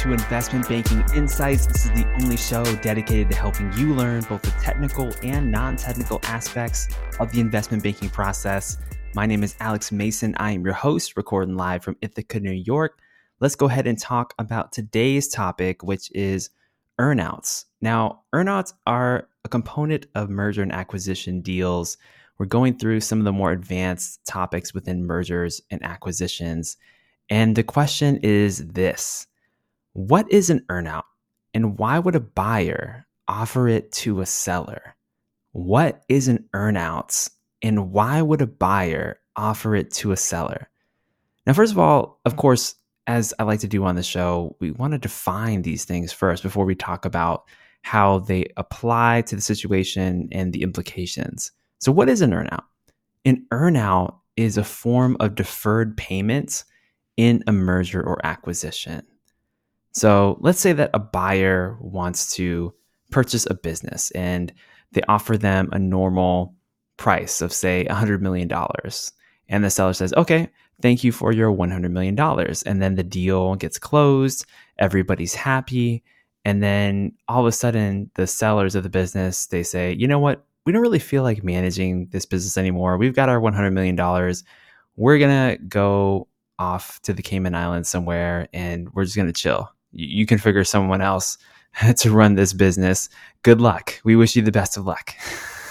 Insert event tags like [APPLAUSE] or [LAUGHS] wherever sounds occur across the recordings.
to Investment Banking Insights. This is the only show dedicated to helping you learn both the technical and non technical aspects of the investment banking process. My name is Alex Mason. I am your host, recording live from Ithaca, New York. Let's go ahead and talk about today's topic, which is earnouts. Now, earnouts are a component of merger and acquisition deals. We're going through some of the more advanced topics within mergers and acquisitions. And the question is this What is an earnout? And why would a buyer offer it to a seller? What is an earnout? And why would a buyer offer it to a seller? Now, first of all, of course, as I like to do on the show, we want to define these things first before we talk about how they apply to the situation and the implications. So, what is an earnout? An earnout is a form of deferred payments in a merger or acquisition. So let's say that a buyer wants to purchase a business and they offer them a normal price of, say, $100 million. And the seller says, okay, thank you for your $100 million. And then the deal gets closed, everybody's happy. And then all of a sudden, the sellers of the business, they say, you know what? We don't really feel like managing this business anymore. We've got our $100 million. We're going to go off to the Cayman Islands somewhere and we're just going to chill. You, can figure someone else [LAUGHS] to run this business. Good luck. We wish you the best of luck.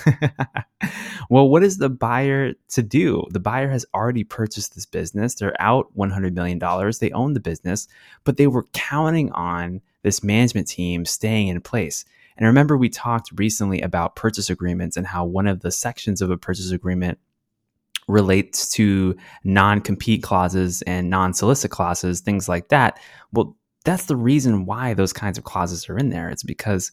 [LAUGHS] well, what is the buyer to do? The buyer has already purchased this business. They're out $100 million. They own the business, but they were counting on this management team staying in place. And remember, we talked recently about purchase agreements and how one of the sections of a purchase agreement relates to non compete clauses and non solicit clauses, things like that. Well, that's the reason why those kinds of clauses are in there. It's because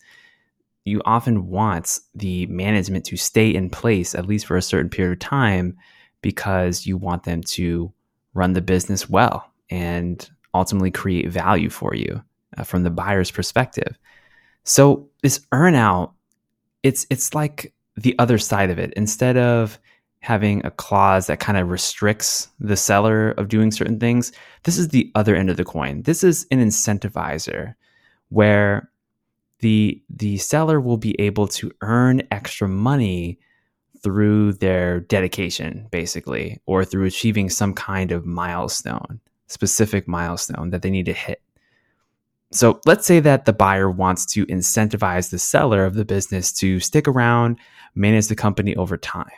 you often want the management to stay in place, at least for a certain period of time, because you want them to run the business well and ultimately create value for you uh, from the buyer's perspective. So this earnout, it's it's like the other side of it. Instead of having a clause that kind of restricts the seller of doing certain things. This is the other end of the coin. This is an incentivizer where the the seller will be able to earn extra money through their dedication basically or through achieving some kind of milestone, specific milestone that they need to hit. So let's say that the buyer wants to incentivize the seller of the business to stick around, manage the company over time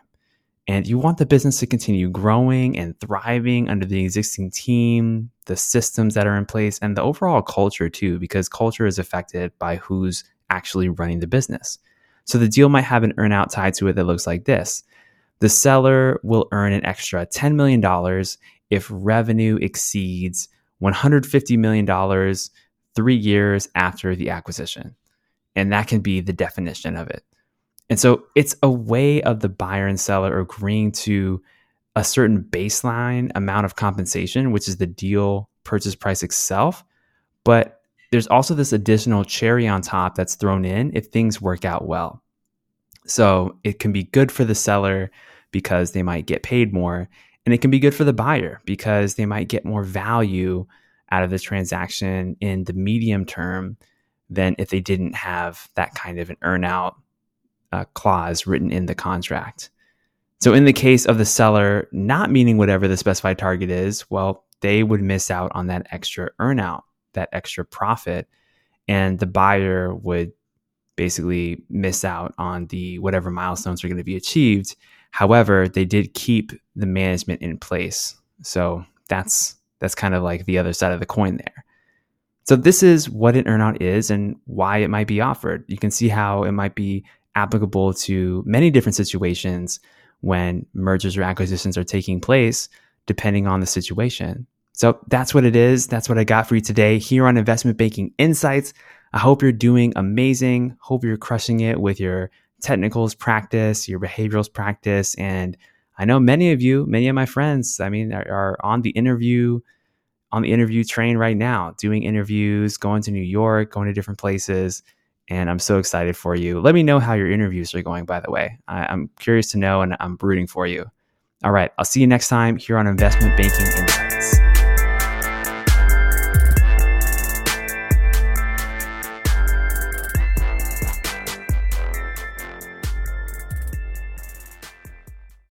and you want the business to continue growing and thriving under the existing team, the systems that are in place, and the overall culture too, because culture is affected by who's actually running the business. So the deal might have an earnout tied to it that looks like this. The seller will earn an extra $10 million if revenue exceeds $150 million three years after the acquisition. And that can be the definition of it. And so it's a way of the buyer and seller agreeing to a certain baseline amount of compensation, which is the deal purchase price itself. But there's also this additional cherry on top that's thrown in if things work out well. So it can be good for the seller because they might get paid more, and it can be good for the buyer because they might get more value out of the transaction in the medium term than if they didn't have that kind of an earnout uh, clause written in the contract. So, in the case of the seller not meeting whatever the specified target is, well, they would miss out on that extra earnout, that extra profit, and the buyer would basically miss out on the whatever milestones are going to be achieved. However, they did keep the management in place. So that's that's kind of like the other side of the coin there. So this is what an earnout is and why it might be offered. You can see how it might be applicable to many different situations when mergers or acquisitions are taking place, depending on the situation. So that's what it is. That's what I got for you today here on Investment Banking Insights. I hope you're doing amazing. Hope you're crushing it with your technicals practice, your behaviorals practice. And I know many of you, many of my friends, I mean, are, are on the interview, on the interview train right now, doing interviews, going to New York, going to different places and I'm so excited for you. Let me know how your interviews are going, by the way. I, am curious to know and I'm rooting for you. All right, I'll see you next time here on Investment Banking Insights.